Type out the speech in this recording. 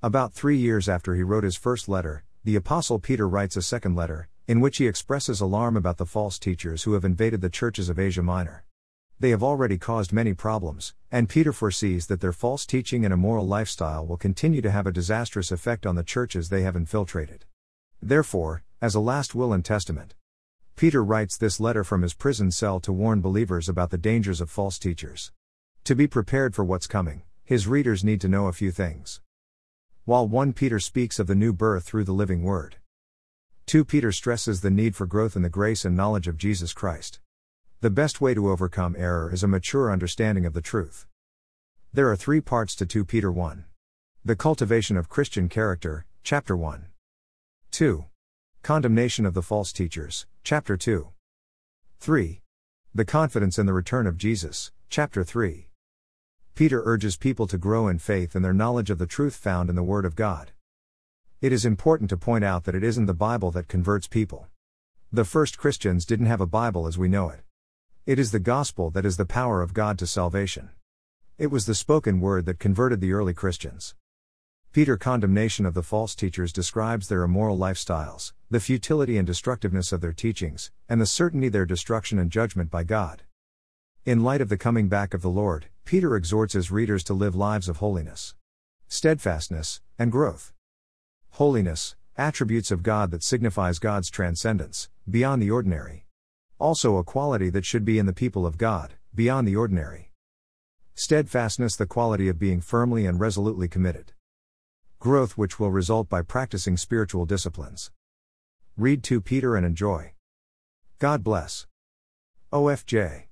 About three years after he wrote his first letter, the Apostle Peter writes a second letter, in which he expresses alarm about the false teachers who have invaded the churches of Asia Minor. They have already caused many problems, and Peter foresees that their false teaching and immoral lifestyle will continue to have a disastrous effect on the churches they have infiltrated. Therefore, as a last will and testament, Peter writes this letter from his prison cell to warn believers about the dangers of false teachers. To be prepared for what's coming, his readers need to know a few things. While 1 Peter speaks of the new birth through the living word, 2 Peter stresses the need for growth in the grace and knowledge of Jesus Christ. The best way to overcome error is a mature understanding of the truth. There are three parts to 2 Peter 1. The cultivation of Christian character, chapter 1. 2. Condemnation of the false teachers, chapter 2. 3. The confidence in the return of Jesus, chapter 3. Peter urges people to grow in faith and their knowledge of the truth found in the Word of God. It is important to point out that it isn't the Bible that converts people. The first Christians didn't have a Bible as we know it. It is the gospel that is the power of God to salvation. It was the spoken word that converted the early Christians. Peter condemnation of the false teachers describes their immoral lifestyles, the futility and destructiveness of their teachings, and the certainty their destruction and judgment by God. In light of the coming back of the Lord, Peter exhorts his readers to live lives of holiness, steadfastness, and growth. Holiness, attributes of God that signifies God's transcendence, beyond the ordinary. Also a quality that should be in the people of God, beyond the ordinary. Steadfastness, the quality of being firmly and resolutely committed. Growth, which will result by practicing spiritual disciplines. Read 2 Peter and enjoy. God bless. OFJ.